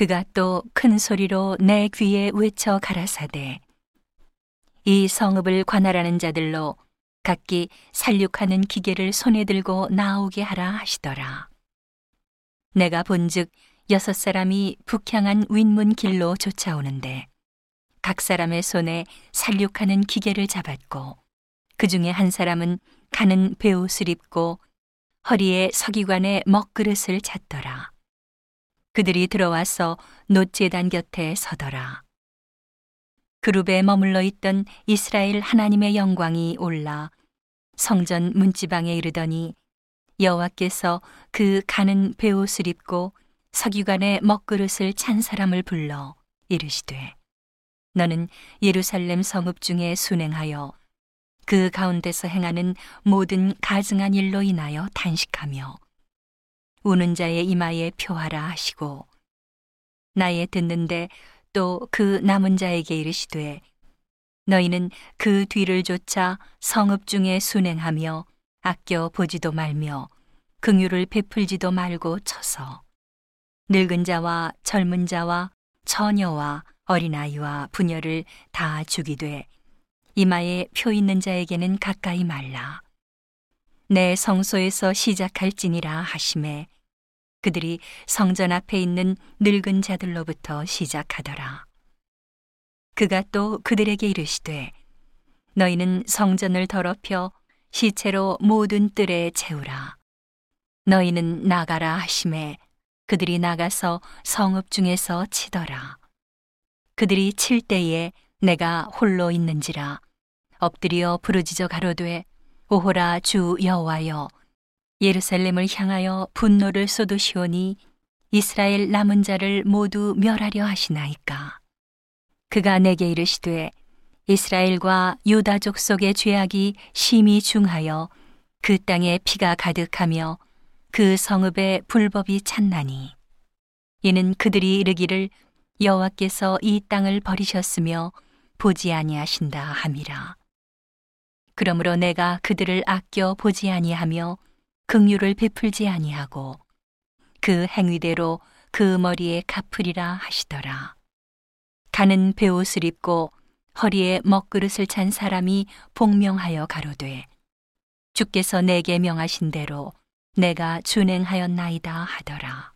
그가 또 큰 소리로 내 귀에 외쳐 가라사대 이 성읍을 관할하는 자들로 각기 살육하는 기계를 손에 들고 나오게 하라 하시더라. 내가 본즉 여섯 사람이 북향한 윗문 길로 쫓아오는데 각 사람의 손에 살육하는 기계를 잡았고 그 중에 한 사람은 가는 베옷을 입고 허리에 서기관의 먹그릇을 찼더라. 그들이 들어와서 노제단 곁에 서더라. 그룹에 머물러 있던 이스라엘 하나님의 영광이 올라 성전 문지방에 이르더니 여호와께서 그 가는 베옷을 입고 서기관의 먹그릇을 찬 사람을 불러 이르시되 너는 예루살렘 성읍 중에 순행하여 그 가운데서 행하는 모든 가증한 일로 인하여 단식하며 우는 자의 이마에 표하라 하시고 나의 듣는데 또 그 남은 자에게 이르시되 너희는 그 뒤를 쫓아 성읍 중에 순행하며 아껴 보지도 말며 긍휼을 베풀지도 말고 쳐서 늙은 자와 젊은 자와 처녀와 어린아이와 부녀를 다 죽이되 이마에 표 있는 자에게는 가까이 말라. 내 성소에서 시작할지니라 하심에 그들이 성전 앞에 있는 늙은 자들로부터 시작하더라. 그가 또 그들에게 이르시되 너희는 성전을 더럽혀 시체로 모든 뜰에 채우라. 너희는 나가라 하심에 그들이 나가서 성읍 중에서 치더라. 그들이 칠 때에 내가 홀로 있는지라 엎드려 부르짖어 가로되 오호라 주 여호와여 예루살렘을 향하여 분노를 쏟으시오니 이스라엘 남은 자를 모두 멸하려 하시나이까 그가 내게 이르시되 이스라엘과 유다 족 속의 죄악이 심히 중하여 그 땅에 피가 가득하며 그 성읍에 불법이 찬나니 이는 그들이 이르기를 여호와께서 이 땅을 버리셨으며 보지 아니하신다 함이라. 그러므로 내가 그들을 아껴 보지 아니하며 긍휼을 베풀지 아니하고 그 행위대로 그 머리에 갚으리라 하시더라. 가는 베옷을 입고 허리에 먹그릇을 찬 사람이 복명하여 가로되 주께서 내게 명하신 대로 내가 준행하였나이다 하더라.